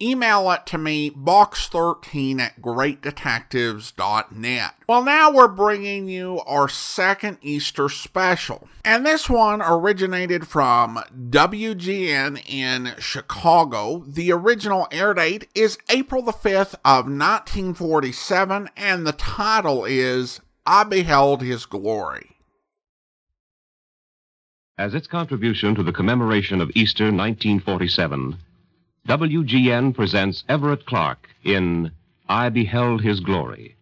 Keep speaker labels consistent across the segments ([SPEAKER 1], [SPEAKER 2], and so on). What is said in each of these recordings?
[SPEAKER 1] email it to me, box13 at greatdetectives.net. Well, now we're bringing you our second Easter special. And this one originated from WGN in Chicago. The original air date is April the 5th of 1947, and the title is I beheld his glory.
[SPEAKER 2] As its contribution to the commemoration of Easter 1947, WGN presents Everett Clark in I Beheld His Glory.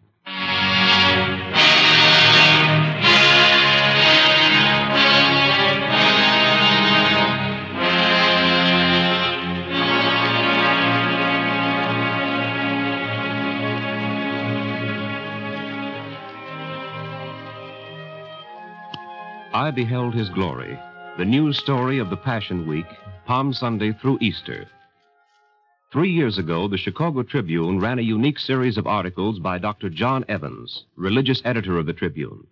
[SPEAKER 2] I Beheld His Glory, the news story of the Passion Week, Palm Sunday through Easter. Three years ago, the Chicago Tribune ran a unique series of articles by Dr. John Evans, religious editor of the Tribune.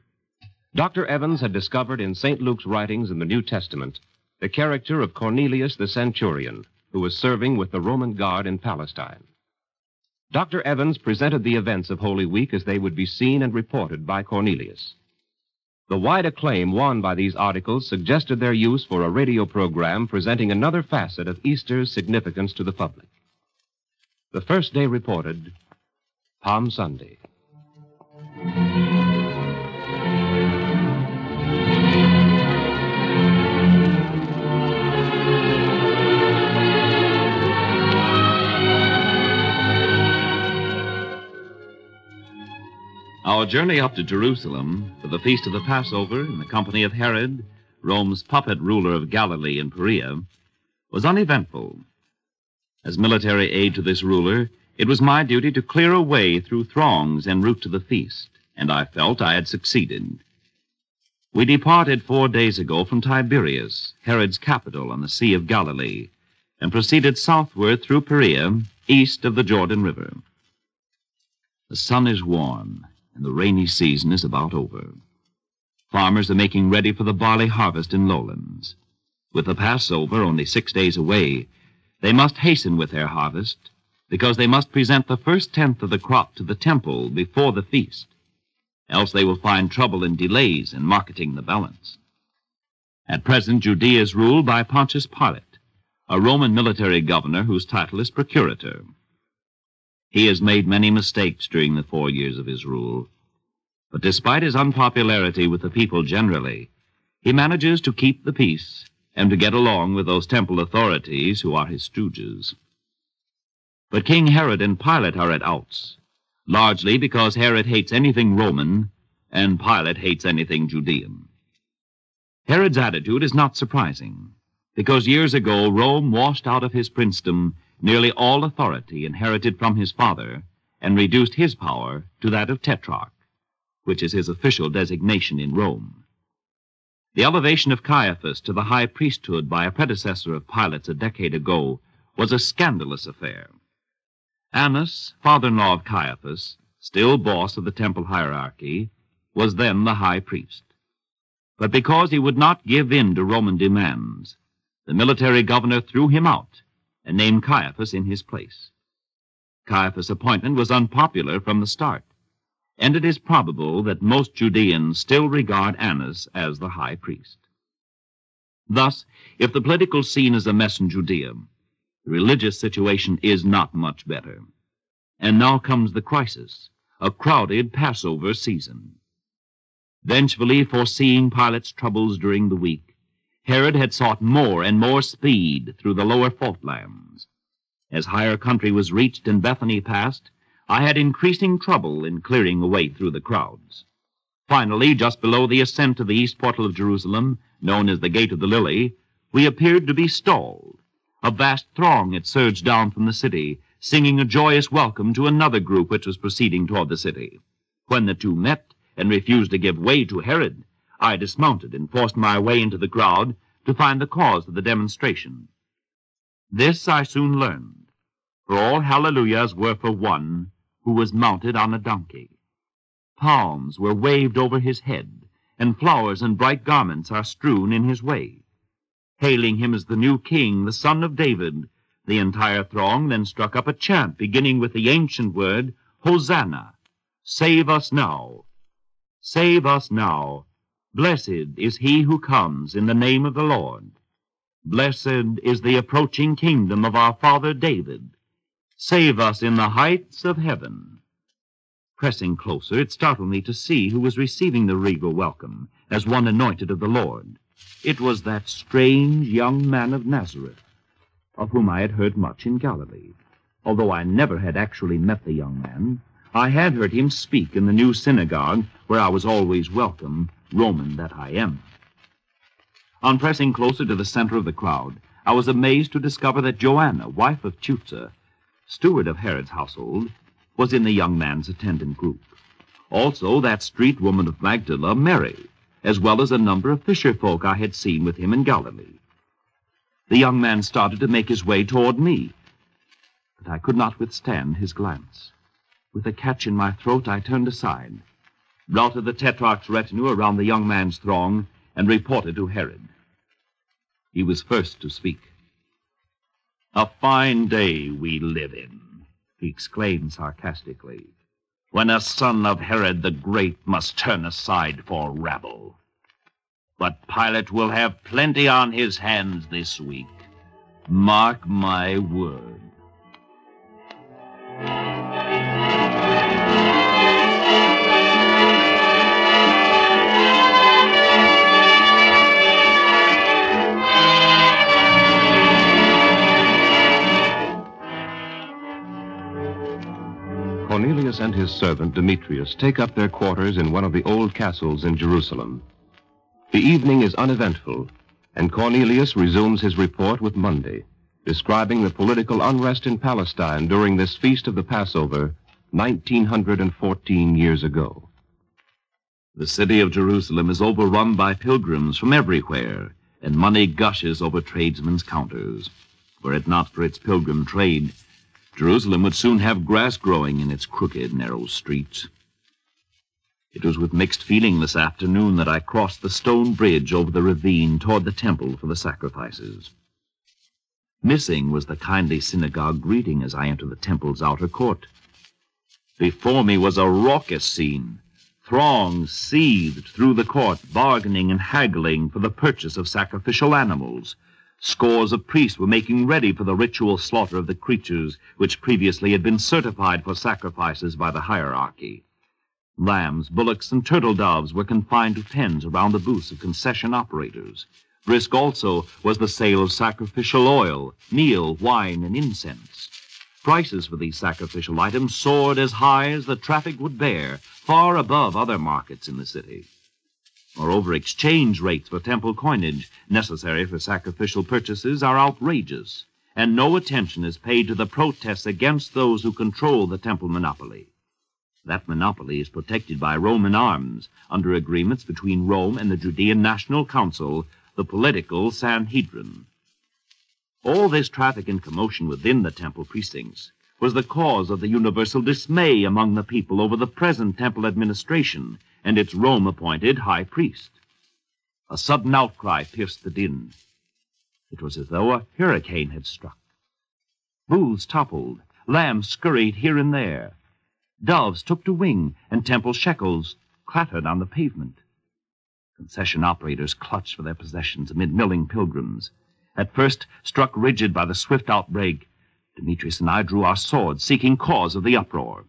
[SPEAKER 2] Dr. Evans had discovered in St. Luke's writings in the New Testament the character of Cornelius the centurion, who was serving with the Roman guard in Palestine. Dr. Evans presented the events of Holy Week as they would be seen and reported by Cornelius. The wide acclaim won by these articles suggested their use for a radio program presenting another facet of Easter's significance to the public. The first day reported Palm Sunday.
[SPEAKER 3] Our journey up to Jerusalem for the feast of the Passover in the company of Herod, Rome's puppet ruler of Galilee and Perea, was uneventful. As military aide to this ruler, it was my duty to clear a way through throngs en route to the feast, and I felt I had succeeded. We departed four days ago from Tiberias, Herod's capital on the Sea of Galilee, and proceeded southward through Perea, east of the Jordan River. The sun is warm, and the rainy season is about over. Farmers are making ready for the barley harvest in lowlands. With the Passover only six days away, they must hasten with their harvest because they must present the first tenth of the crop to the temple before the feast. Else they will find trouble and delays in marketing the balance. At present, Judea is ruled by Pontius Pilate, a Roman military governor whose title is procurator. He has made many mistakes during the four years of his rule. But despite his unpopularity with the people generally, he manages to keep the peace and to get along with those temple authorities who are his stooges. But King Herod and Pilate are at outs, largely because Herod hates anything Roman and Pilate hates anything Judean. Herod's attitude is not surprising, because years ago Rome washed out of his princedom nearly all authority inherited from his father and reduced his power to that of tetrarch, which is his official designation in Rome. The elevation of Caiaphas to the high priesthood by a predecessor of Pilate's a decade ago was a scandalous affair. Annas, father in law of Caiaphas, still boss of the temple hierarchy, was then the high priest. But because he would not give in to Roman demands, the military governor threw him out and named Caiaphas in his place. Caiaphas' appointment was unpopular from the start, and it is probable that most Judeans still regard Annas as the high priest. Thus, if the political scene is a mess in Judea, the religious situation is not much better. And now comes the crisis, a crowded Passover season. Vengefully foreseeing Pilate's troubles during the week, Herod had sought more and more speed through the lower faultlands. As higher country was reached and Bethany passed, I had increasing trouble in clearing a way through the crowds. Finally, just below the ascent of the east portal of Jerusalem, known as the Gate of the Lily, we appeared to be stalled. A vast throng had surged down from the city, singing a joyous welcome to another group which was proceeding toward the city. When the two met and refused to give way to Herod, I dismounted and forced my way into the crowd to find the cause of the demonstration. This I soon learned, for all hallelujahs were for one who was mounted on a donkey. Palms were waved over his head, and flowers and bright garments are strewn in his way. Hailing him as the new king, the son of David, the entire throng then struck up a chant beginning with the ancient word, Hosanna, save us now. Save us now. Blessed is he who comes in the name of the Lord. Blessed is the approaching kingdom of our father David. Save us in the heights of heaven. Pressing closer, it startled me to see who was receiving the regal welcome as one anointed of the Lord. It was that strange young man of Nazareth, of whom I had heard much in Galilee. Although I never had actually met the young man, I had heard him speak in the new synagogue where I was always welcome, Roman that I am. On pressing closer to the center of the crowd, I was amazed to discover that Joanna, wife of Chuza, steward of Herod's household, was in the young man's attendant group. Also, that street woman of Magdala, Mary, as well as a number of fisher folk I had seen with him in Galilee. The young man started to make his way toward me, but I could not withstand his glance. With a catch in my throat, I turned aside, routed the tetrarch's retinue around the young man's throng, and reported to Herod. He was first to speak. A fine day we live in, he exclaimed sarcastically, when a son of Herod the Great must turn aside for rabble. But Pilate will have plenty on his hands this week. Mark my word.
[SPEAKER 2] Cornelius and his servant Demetrius take up their quarters in one of the old castles in Jerusalem. The evening is uneventful, and Cornelius resumes his report with Monday, describing the political unrest in Palestine during this feast of the Passover 1914 years ago.
[SPEAKER 3] The city of Jerusalem is overrun by pilgrims from everywhere, and money gushes over tradesmen's counters. Were it not for its pilgrim trade, Jerusalem would soon have grass growing in its crooked, narrow streets. It was with mixed feeling this afternoon that I crossed the stone bridge over the ravine toward the temple for the sacrifices. Missing was the kindly synagogue greeting as I entered the temple's outer court. Before me was a raucous scene. Throngs seethed through the court, bargaining and haggling for the purchase of sacrificial animals. Scores of priests were making ready for the ritual slaughter of the creatures which previously had been certified for sacrifices by the hierarchy. Lambs, bullocks, and turtle doves were confined to pens around the booths of concession operators. Brisk also was the sale of sacrificial oil, meal, wine, and incense. Prices for these sacrificial items soared as high as the traffic would bear, far above other markets in the city. Moreover, exchange rates for temple coinage necessary for sacrificial purchases are outrageous, and no attention is paid to the protests against those who control the temple monopoly. That monopoly is protected by Roman arms under agreements between Rome and the Judean National Council, the political Sanhedrin. All this traffic and commotion within the temple precincts was the cause of the universal dismay among the people over the present temple administration and its Rome appointed high priest. A sudden outcry pierced the din. It was as though a hurricane had struck. Booths toppled, lambs scurried here and there. Doves took to wing, and temple shekels clattered on the pavement. Concession operators clutched for their possessions amid milling pilgrims. At first, struck rigid by the swift outbreak, Demetrius and I drew our swords, seeking cause of the uproar.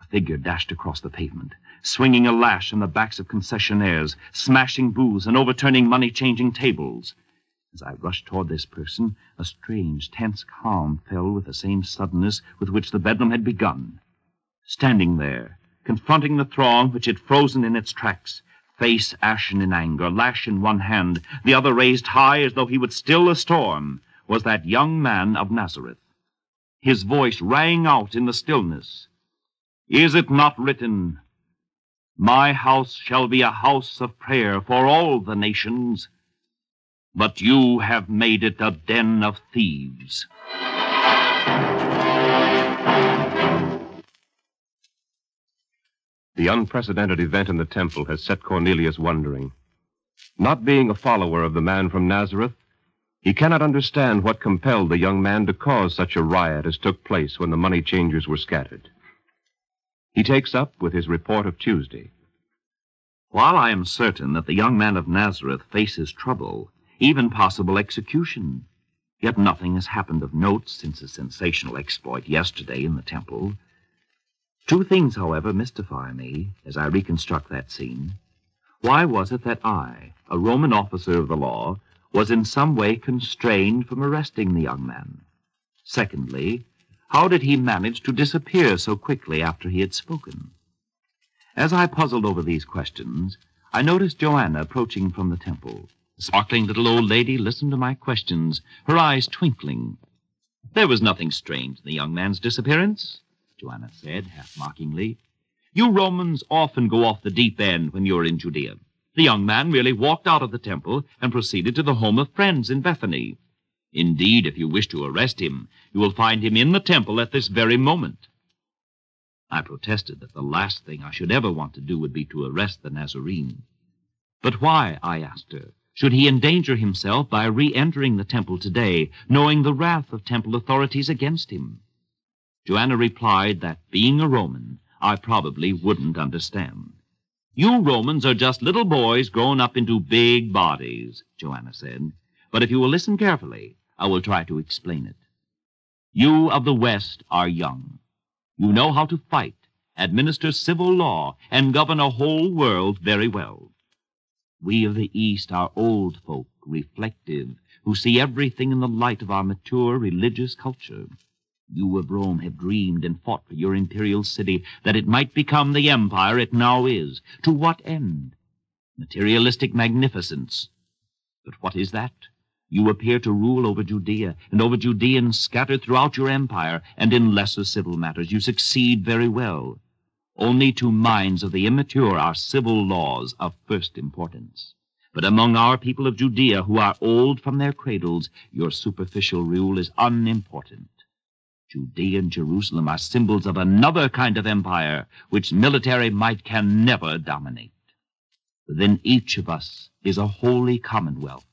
[SPEAKER 3] A figure dashed across the pavement swinging a lash on the backs of concessionaires, smashing booths and overturning money-changing tables. As I rushed toward this person, a strange, tense calm fell with the same suddenness with which the bedlam had begun. Standing there, confronting the throng which had frozen in its tracks, face ashen in anger, lash in one hand, the other raised high as though he would still a storm, was that young man of Nazareth. His voice rang out in the stillness. Is it not written, My house shall be a house of prayer for all the nations, but you have made it a den of thieves?
[SPEAKER 2] The unprecedented event in the temple has set Cornelius wondering. Not being a follower of the man from Nazareth, he cannot understand what compelled the young man to cause such a riot as took place when the money changers were scattered. He takes up with his report of Tuesday.
[SPEAKER 3] While I am certain that the young man of Nazareth faces trouble, even possible execution, yet nothing has happened of note since his sensational exploit yesterday in the temple. Two things, however, mystify me as I reconstruct that scene. Why was it that I, a Roman officer of the law, was in some way constrained from arresting the young man? Secondly, how did he manage to disappear so quickly after he had spoken? As I puzzled over these questions, I noticed Joanna approaching from the temple. The sparkling little old lady listened to my questions, her eyes twinkling. There was nothing strange in the young man's disappearance. Joanna said, half mockingly. You Romans often go off the deep end when you're in Judea. The young man merely walked out of the temple and proceeded to the home of friends in Bethany. Indeed, if you wish to arrest him, you will find him in the temple at this very moment. I protested that the last thing I should ever want to do would be to arrest the Nazarene. But why, I asked her, should he endanger himself by re-entering the temple today, knowing the wrath of temple authorities against him? Joanna replied that, being a Roman, I probably wouldn't understand. You Romans are just little boys grown up into big bodies, Joanna said. But if you will listen carefully, I will try to explain it. You of the West are young. You know how to fight, administer civil law, and govern a whole world very well. We of the East are old folk, reflective, who see everything in the light of our mature religious culture. You of Rome have dreamed and fought for your imperial city that it might become the empire it now is. To what end? Materialistic magnificence. But what is that? You appear to rule over Judea and over Judeans scattered throughout your empire, and in lesser civil matters you succeed very well. Only to minds of the immature are civil laws of first importance. But among our people of Judea, who are old from their cradles, your superficial rule is unimportant. Judea and Jerusalem are symbols of another kind of empire which military might can never dominate. Within each of us is a holy commonwealth,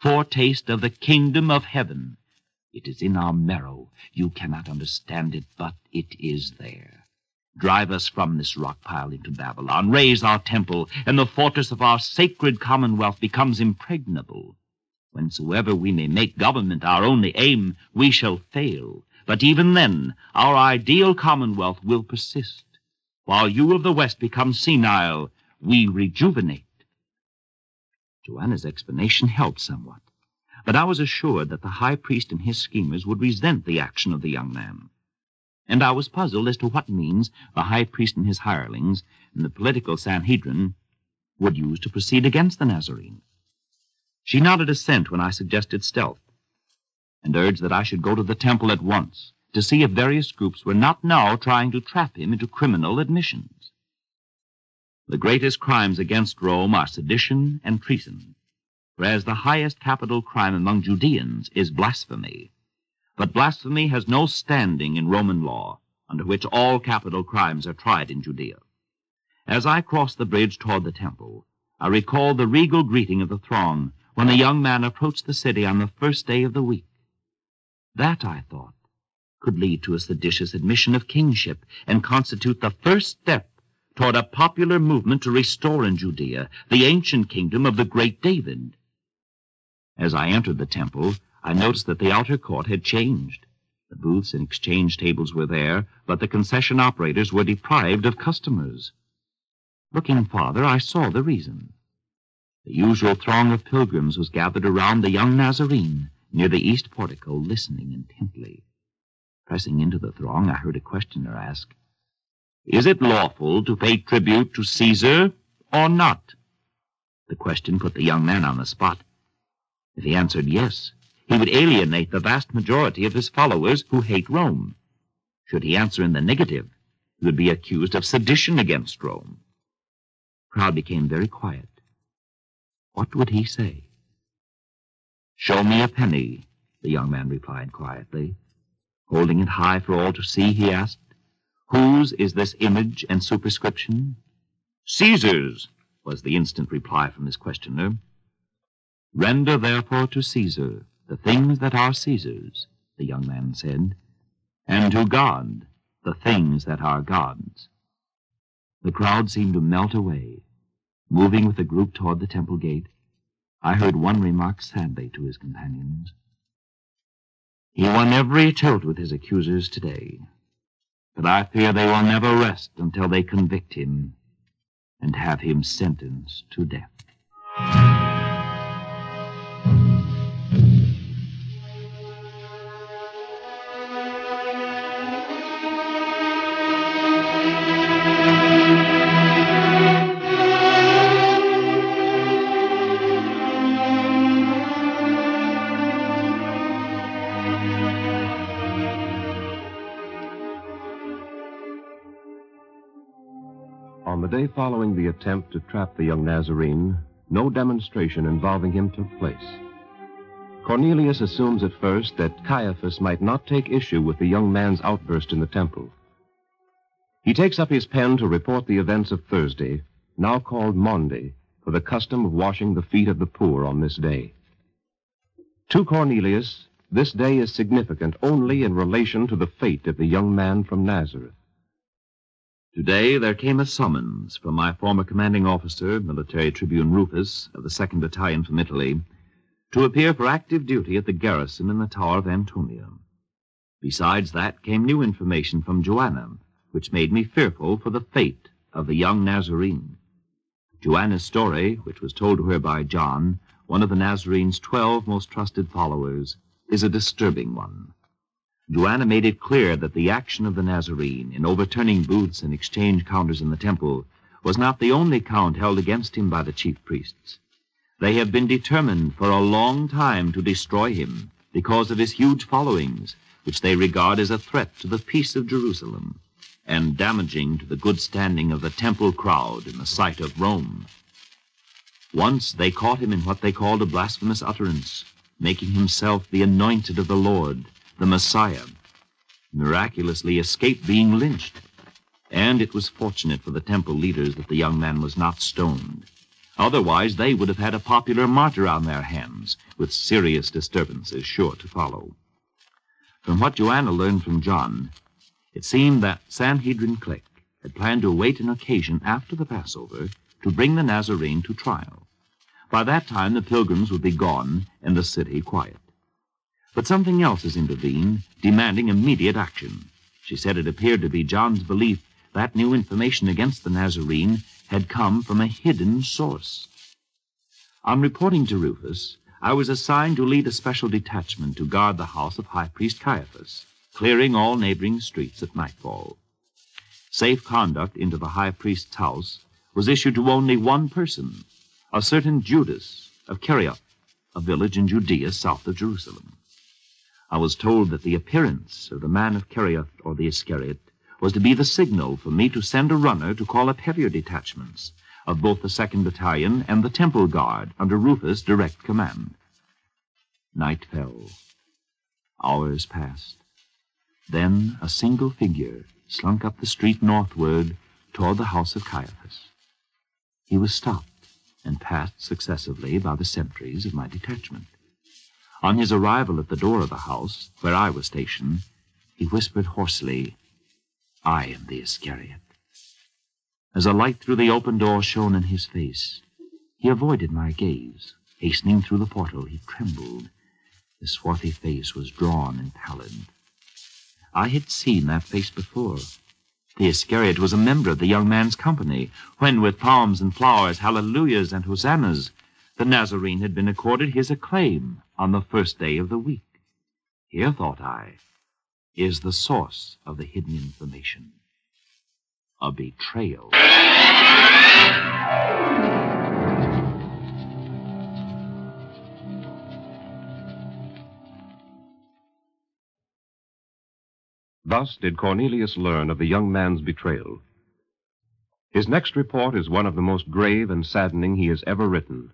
[SPEAKER 3] foretaste of the kingdom of heaven. It is in our marrow. You cannot understand it, but it is there. Drive us from this rock pile into Babylon, raze our temple, and the fortress of our sacred commonwealth becomes impregnable. Whensoever we may make government our only aim, we shall fail. But even then, our ideal commonwealth will persist. While you of the West become senile, we rejuvenate. Joanna's explanation helped somewhat, but I was assured that the high priest and his schemers would resent the action of the young man. And I was puzzled as to what means the high priest and his hirelings and the political Sanhedrin would use to proceed against the Nazarene. She nodded assent when I suggested stealth and urged that I should go to the temple at once to see if various groups were not now trying to trap him into criminal admissions. The greatest crimes against Rome are sedition and treason, whereas the highest capital crime among Judeans is blasphemy. But blasphemy has no standing in Roman law, under which all capital crimes are tried in Judea. As I crossed the bridge toward the temple, I recalled the regal greeting of the throng when the young man approached the city on the first day of the week. That, I thought, could lead to a seditious admission of kingship and constitute the first step toward a popular movement to restore in Judea the ancient kingdom of the great David. As I entered the temple, I noticed that the outer court had changed. The booths and exchange tables were there, but the concession operators were deprived of customers. Looking farther, I saw the reason. The usual throng of pilgrims was gathered around the young Nazarene near the east portico, listening intently. Pressing into the throng, I heard a questioner ask, Is it lawful to pay tribute to Caesar or not? The question put the young man on the spot. If he answered yes, He would alienate the vast majority of his followers who hate Rome. Should he answer in the negative, he would be accused of sedition against Rome. The Crowd became very quiet. What would he say? Show me a penny, the young man replied quietly. Holding it high for all to see, he asked, Whose is this image and superscription? Caesar's, was the instant reply from his questioner. Render therefore to Caesar the things that are Caesar's, the young man said, and to God the things that are God's. The crowd seemed to melt away. Moving with the group toward the temple gate, I heard one remark sadly to his companions. He won every tilt with his accusers today, but I fear they will never rest until they convict him and have him sentenced to death.
[SPEAKER 2] The day following the attempt to trap the young Nazarene, no demonstration involving him took place. Cornelius assumes at first that Caiaphas might not take issue with the young man's outburst in the temple. He takes up his pen to report the events of Thursday, now called Maundy, for the custom of washing the feet of the poor on this day. To Cornelius, this day is significant only in relation to the fate of the young man from Nazareth.
[SPEAKER 3] Today there came a summons from my former commanding officer, Military Tribune Rufus, of the 2nd Battalion from Italy, to appear for active duty at the garrison in the Tower of Antonia. Besides that came new information from Joanna, which made me fearful for the fate of the young Nazarene. Joanna's story, which was told to her by John, one of the Nazarene's twelve most trusted followers, is a disturbing one. Joanna made it clear that the action of the Nazarene in overturning booths and exchange counters in the temple was not the only count held against him by the chief priests. They have been determined for a long time to destroy him because of his huge followings, which they regard as a threat to the peace of Jerusalem and damaging to the good standing of the temple crowd in the sight of Rome. Once they caught him in what they called a blasphemous utterance, making himself the anointed of the Lord the Messiah, miraculously escaped being lynched. And it was fortunate for the temple leaders that the young man was not stoned. Otherwise, they would have had a popular martyr on their hands, with serious disturbances sure to follow. From what Joanna learned from John, it seemed that Sanhedrin clique had planned to await an occasion after the Passover to bring the Nazarene to trial. By that time, the pilgrims would be gone and the city quiet. But something else has intervened, demanding immediate action. She said it appeared to be John's belief that new information against the Nazarene had come from a hidden source. On reporting to Rufus, I was assigned to lead a special detachment to guard the house of High Priest Caiaphas, clearing all neighboring streets at nightfall. Safe conduct into the High Priest's house was issued to only one person, a certain Judas of Kerioth, a village in Judea south of Jerusalem. I was told that the appearance of the man of Kerioth or the Iscariot was to be the signal for me to send a runner to call up heavier detachments of both the 2nd Battalion and the Temple Guard under Rufus' direct command. Night fell. Hours passed. Then a single figure slunk up the street northward toward the house of Caiaphas. He was stopped and passed successively by the sentries of my detachment. On his arrival at the door of the house, where I was stationed, he whispered hoarsely, I am the Iscariot. As a light through the open door shone in his face, he avoided my gaze. Hastening through the portal, he trembled. His swarthy face was drawn and pallid. I had seen that face before. The Iscariot was a member of the young man's company, when with palms and flowers, hallelujahs and hosannas, the Nazarene had been accorded his acclaim on the first day of the week. Here, thought I, is the source of the hidden information a betrayal.
[SPEAKER 2] Thus did Cornelius learn of the young man's betrayal. His next report is one of the most grave and saddening he has ever written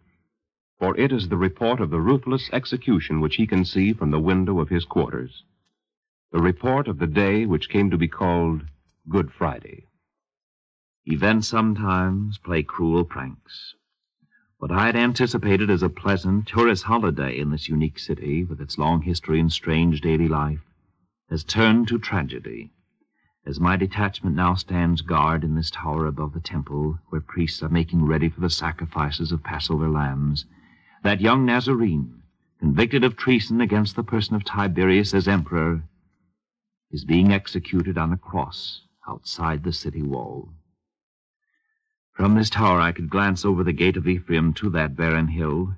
[SPEAKER 2] for it is the report of the ruthless execution which he can see from the window of his quarters. The report of the day which came to be called Good Friday.
[SPEAKER 3] Events sometimes play cruel pranks. What I had anticipated as a pleasant tourist holiday in this unique city, with its long history and strange daily life, has turned to tragedy. As my detachment now stands guard in this tower above the temple, where priests are making ready for the sacrifices of Passover lambs, that young Nazarene, convicted of treason against the person of Tiberius as emperor, is being executed on a cross outside the city wall. From this tower I could glance over the gate of Ephraim to that barren hill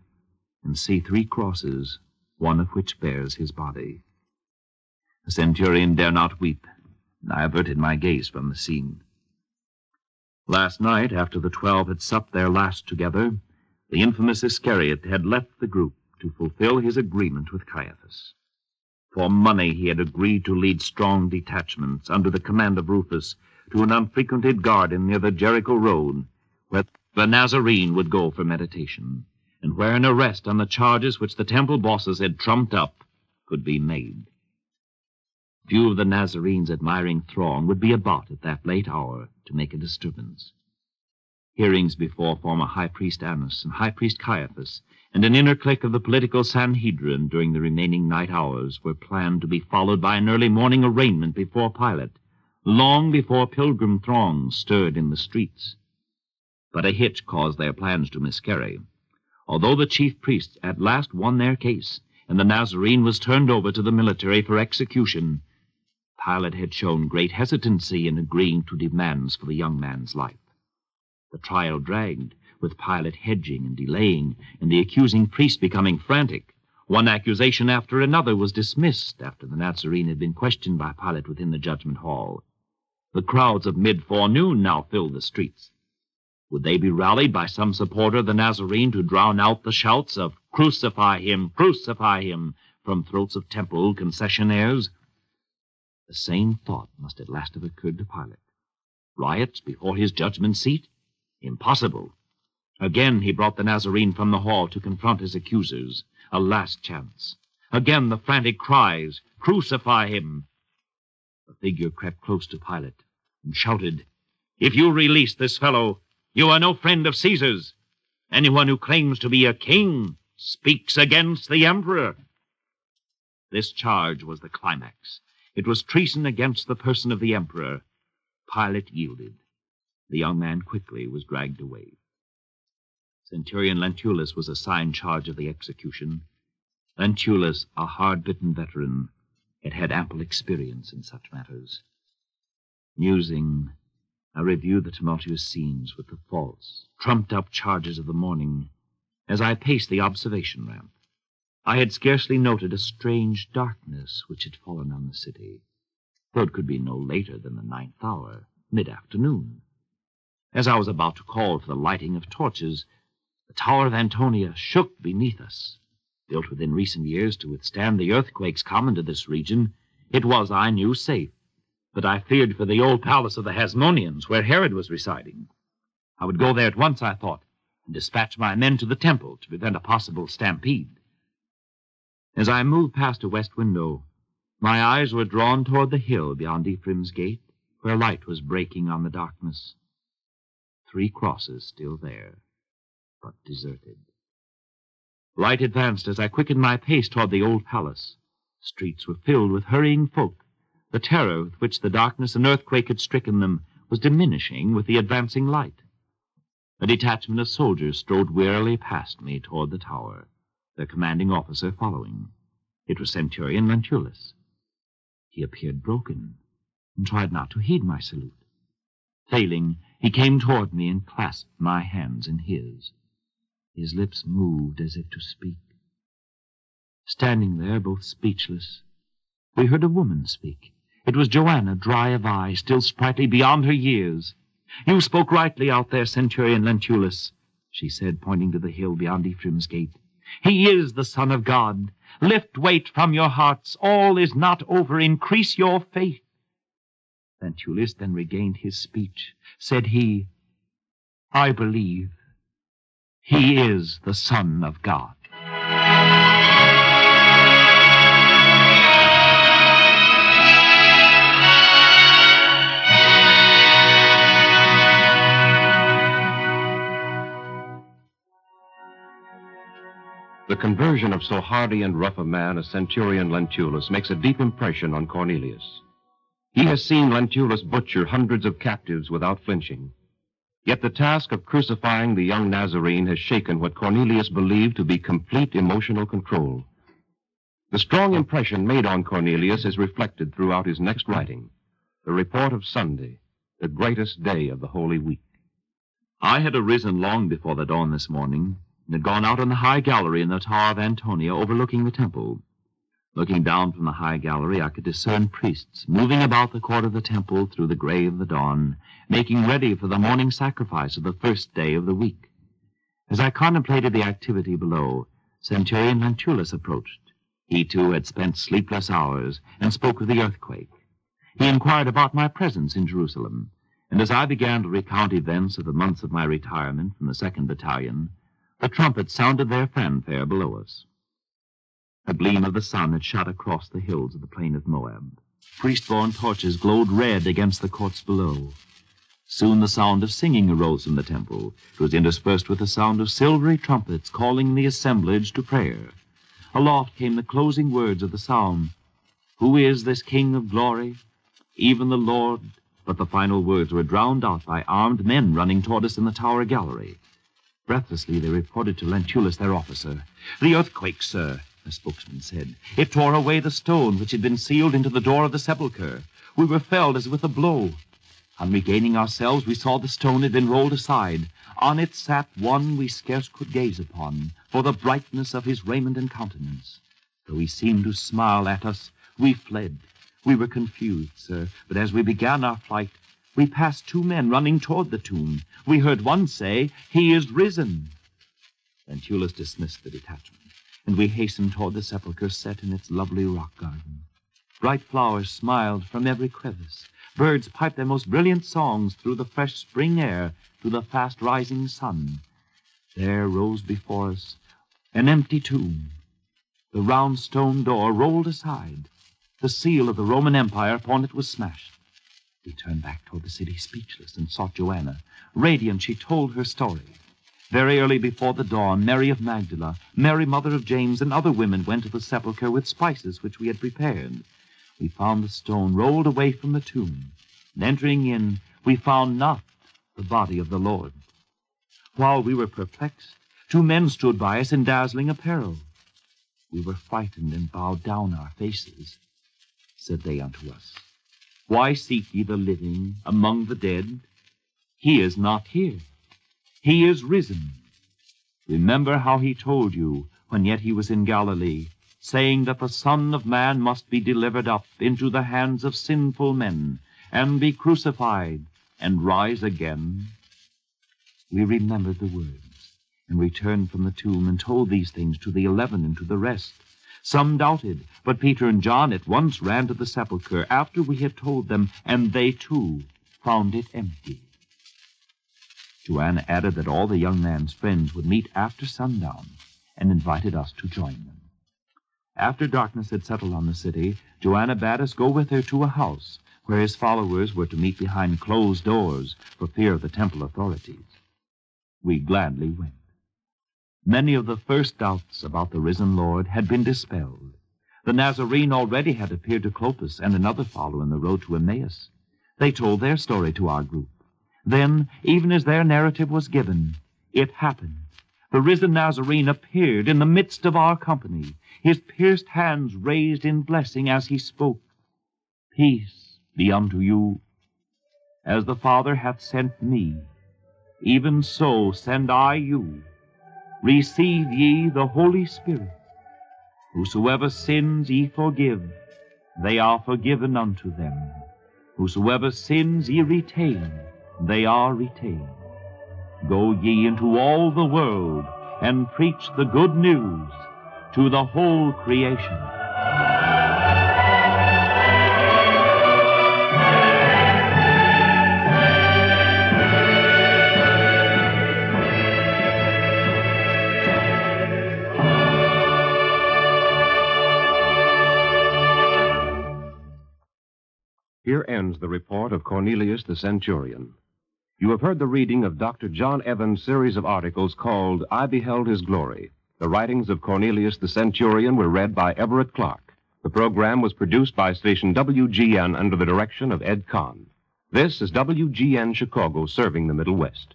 [SPEAKER 3] and see three crosses, one of which bears his body. The centurion dare not weep, and I averted my gaze from the scene. Last night, after the twelve had supped their last together, the infamous Iscariot had left the group to fulfill his agreement with Caiaphas. For money he had agreed to lead strong detachments under the command of Rufus to an unfrequented garden near the Jericho road, where the Nazarene would go for meditation, and where an arrest on the charges which the temple bosses had trumped up could be made. Few of the Nazarene's admiring throng would be about at that late hour to make a disturbance. Hearings before former High Priest Annas and High Priest Caiaphas and an inner clique of the political Sanhedrin during the remaining night hours were planned to be followed by an early morning arraignment before Pilate, long before pilgrim throngs stirred in the streets. But a hitch caused their plans to miscarry. Although the chief priests at last won their case, and the Nazarene was turned over to the military for execution, Pilate had shown great hesitancy in agreeing to demands for the young man's life. The trial dragged, with Pilate hedging and delaying, and the accusing priest becoming frantic. One accusation after another was dismissed after the Nazarene had been questioned by Pilate within the judgment hall. The crowds of mid forenoon now filled the streets. Would they be rallied by some supporter of the Nazarene to drown out the shouts of Crucify him, crucify him from throats of temple concessionaires? The same thought must at last have occurred to Pilate. Riots before his judgment seat? Impossible. Again he brought the Nazarene from the hall to confront his accusers. A last chance. Again the frantic cries, Crucify him! The figure crept close to Pilate and shouted, If you release this fellow, you are no friend of Caesar's. Anyone who claims to be a king speaks against the emperor. This charge was the climax. It was treason against the person of the emperor. Pilate yielded. The young man quickly was dragged away. Centurion Lentulus was assigned charge of the execution. Lentulus, a hard-bitten veteran, had had ample experience in such matters. Musing, I reviewed the tumultuous scenes with the false, trumped-up charges of the morning as I paced the observation ramp. I had scarcely noted a strange darkness which had fallen on the city, though it could be no later than the ninth hour, mid-afternoon. As I was about to call for the lighting of torches, the Tower of Antonia shook beneath us. Built within recent years to withstand the earthquakes common to this region, it was, I knew, safe. But I feared for the old palace of the Hasmoneans, where Herod was residing. I would go there at once, I thought, and dispatch my men to the temple to prevent a possible stampede. As I moved past a west window, my eyes were drawn toward the hill beyond Ephraim's gate, where light was breaking on the darkness. Three crosses still there, but deserted. Light advanced as I quickened my pace toward the old palace. Streets were filled with hurrying folk. The terror with which the darkness and earthquake had stricken them was diminishing with the advancing light. A detachment of soldiers strode wearily past me toward the tower their commanding officer following. It was Centurion Lentulus. He appeared broken and tried not to heed my salute. Failing, he came toward me and clasped my hands in his. His lips moved as if to speak. Standing there, both speechless, we heard a woman speak. It was Joanna, dry of eye, still sprightly beyond her years. You spoke rightly out there, Centurion Lentulus, she said, pointing to the hill beyond Ephraim's gate. He is the Son of God. Lift weight from your hearts. All is not over. Increase your faith.
[SPEAKER 4] Lentulus then regained his speech. Said he, I believe he is the Son of God.
[SPEAKER 2] The conversion of so hardy and rough a man as Centurion Lentulus makes a deep impression on Cornelius. He has seen Lentulus butcher hundreds of captives without flinching. Yet the task of crucifying the young Nazarene has shaken what Cornelius believed to be complete emotional control. The strong impression made on Cornelius is reflected throughout his next writing, the report of Sunday, the greatest day of the Holy Week.
[SPEAKER 3] I had arisen long before the dawn this morning and had gone out on the high gallery in the Tower of Antonia overlooking the temple. Looking down from the high gallery, I could discern priests moving about the court of the temple through the gray of the dawn, making ready for the morning sacrifice of the first day of the week. As I contemplated the activity below, Centurion Lentulus approached. He too had spent sleepless hours and spoke of the earthquake. He inquired about my presence in Jerusalem, and as I began to recount events of the months of my retirement from the second battalion, the trumpets sounded their fanfare below us. A gleam of the sun had shot across the hills of the plain of Moab. Priest-borne torches glowed red against the courts below. Soon the sound of singing arose from the temple. It was interspersed with the sound of silvery trumpets calling the assemblage to prayer. Aloft came the closing words of the psalm, Who is this King of glory? Even the Lord. But the final words were drowned out by armed men running toward us in the tower gallery. Breathlessly, they reported to Lentulus, their officer. The earthquake, sir, the spokesman said. It tore away the stone which had been sealed into the door of the sepulchre. We were felled as with a blow. On regaining ourselves, we saw the stone had been rolled aside. On it sat one we scarce could gaze upon, for the brightness of his raiment and countenance. Though he seemed to smile at us, we fled. We were confused, sir, but as we began our flight, we passed two men running toward the tomb. We heard one say, He is risen. Lentulus dismissed the detachment, and we hastened toward the sepulchre set in its lovely rock garden. Bright flowers smiled from every crevice. Birds piped their most brilliant songs through the fresh spring air to the fast rising sun. There rose before us an empty tomb. The round stone door rolled aside. The seal of the Roman Empire upon it was smashed. We turned back toward the city speechless and sought Joanna. Radiant, she told her story. Very early before the dawn, Mary of Magdala, Mary, mother of James, and other women went to the sepulchre with spices which we had prepared. We found the stone rolled away from the tomb, and entering in, we found not the body of the Lord. While we were perplexed, two men stood by us in dazzling apparel. We were frightened and bowed down our faces. Said they unto us, why seek ye the living among the dead? He is not here. He is risen. Remember how he told you, when yet he was in Galilee, saying that the Son of Man must be delivered up into the hands of sinful men, and be crucified, and rise again. We remembered the words, and returned from the tomb, and told these things to the eleven and to the rest. Some doubted, but Peter and John at once ran to the sepulchre after we had told them, and they too found it empty. Joanna added that all the young man's friends would meet after sundown, and invited us to join them. After darkness had settled on the city, Joanna bade us go with her to a house where his followers were to meet behind closed doors for fear of the temple authorities. We gladly went. Many of the first doubts about the risen Lord had been dispelled. The Nazarene already had appeared to Clopas and another follower in the road to Emmaus. They told their story to our group. Then, even as their narrative was given, it happened. The risen Nazarene appeared in the midst of our company, his pierced hands raised in blessing as he spoke. Peace be unto you. As the Father hath sent me, even so send I you receive ye the Holy Spirit. Whosoever sins ye forgive, they are forgiven unto them. Whosoever sins ye retain, they are retained. Go ye into all the world and preach the good news to the whole creation.
[SPEAKER 2] Here ends the report of Cornelius the centurion. You have heard the reading of Dr. John Evans' series of articles called I Beheld His Glory. The writings of Cornelius the Centurion were read by Everett Clark. The program was produced by station WGN under the direction of Ed Kahn. This is WGN Chicago serving the Middle West.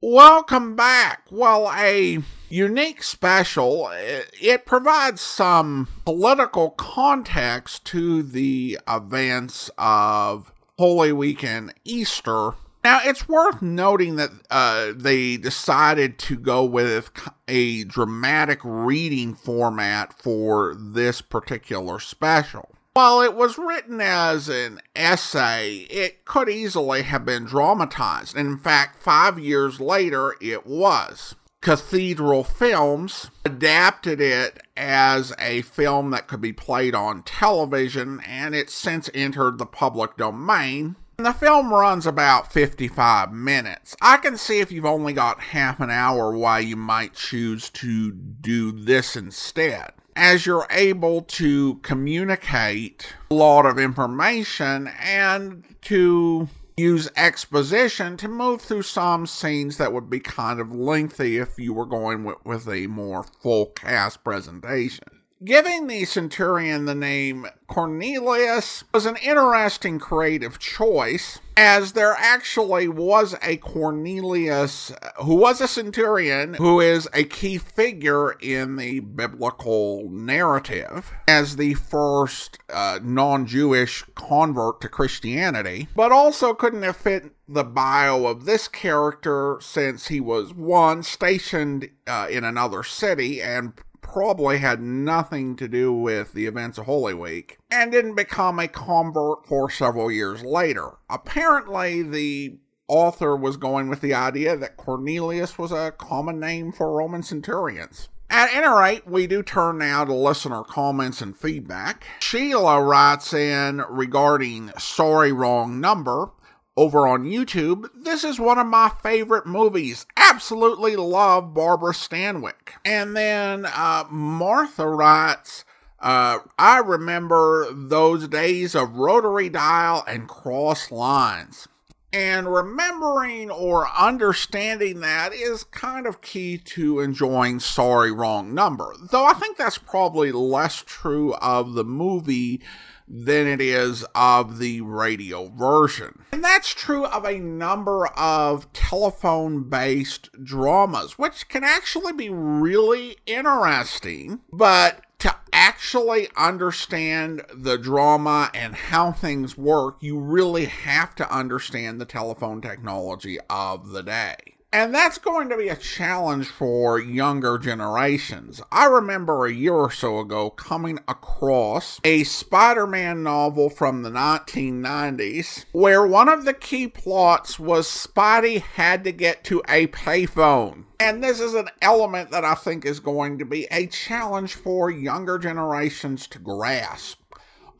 [SPEAKER 1] Welcome back. Well, a unique special. It provides some political context to the events of Holy Week and Easter. Now, it's worth noting that uh, they decided to go with a dramatic reading format for this particular special. While it was written as an essay, it could easily have been dramatized. In fact, five years later, it was. Cathedral Films adapted it as a film that could be played on television, and it's since entered the public domain. The film runs about 55 minutes. I can see if you've only got half an hour why you might choose to do this instead as you're able to communicate a lot of information and to use exposition to move through some scenes that would be kind of lengthy if you were going with, with a more full cast presentation. Giving the centurion the name Cornelius was an interesting creative choice, as there actually was a Cornelius who was a centurion who is a key figure in the biblical narrative as the first uh, non Jewish convert to Christianity, but also couldn't have fit the bio of this character since he was one stationed uh, in another city and probably had nothing to do with the events of Holy Week and didn't become a convert for several years later. Apparently, the author was going with the idea that Cornelius was a common name for Roman centurions. At any rate, we do turn now to listener comments and feedback. Sheila writes in regarding Sorry Wrong Number over on YouTube. This is one of my favorite movies. Absolutely love Barbara Stanwyck. And then uh, Martha writes, uh, I remember those days of rotary dial and cross lines. And remembering or understanding that is kind of key to enjoying Sorry Wrong Number. Though I think that's probably less true of the movie than it is of the radio version. And that's true of a number of telephone based dramas, which can actually be really interesting, but to actually understand the drama and how things work, you really have to understand the telephone technology of the day. And that's going to be a challenge for younger generations. I remember a year or so ago coming across a Spider Man novel from the 1990s where one of the key plots was Spidey had to get to a payphone. And this is an element that I think is going to be a challenge for younger generations to grasp.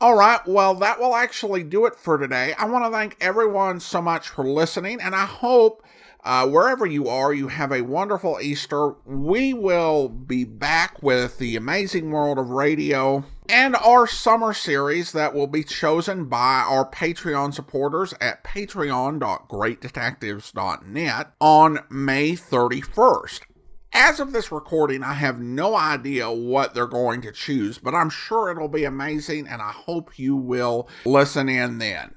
[SPEAKER 1] All right, well, that will actually do it for today. I want to thank everyone so much for listening, and I hope uh, wherever you are, you have a wonderful Easter. We will be back with the amazing world of radio and our summer series that will be chosen by our Patreon supporters at patreon.greatdetectives.net on May 31st. As of this recording, I have no idea what they're going to choose, but I'm sure it'll be amazing and I hope you will listen in then.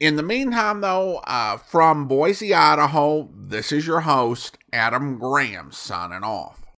[SPEAKER 1] In the meantime, though, uh, from Boise, Idaho, this is your host, Adam Graham, signing off.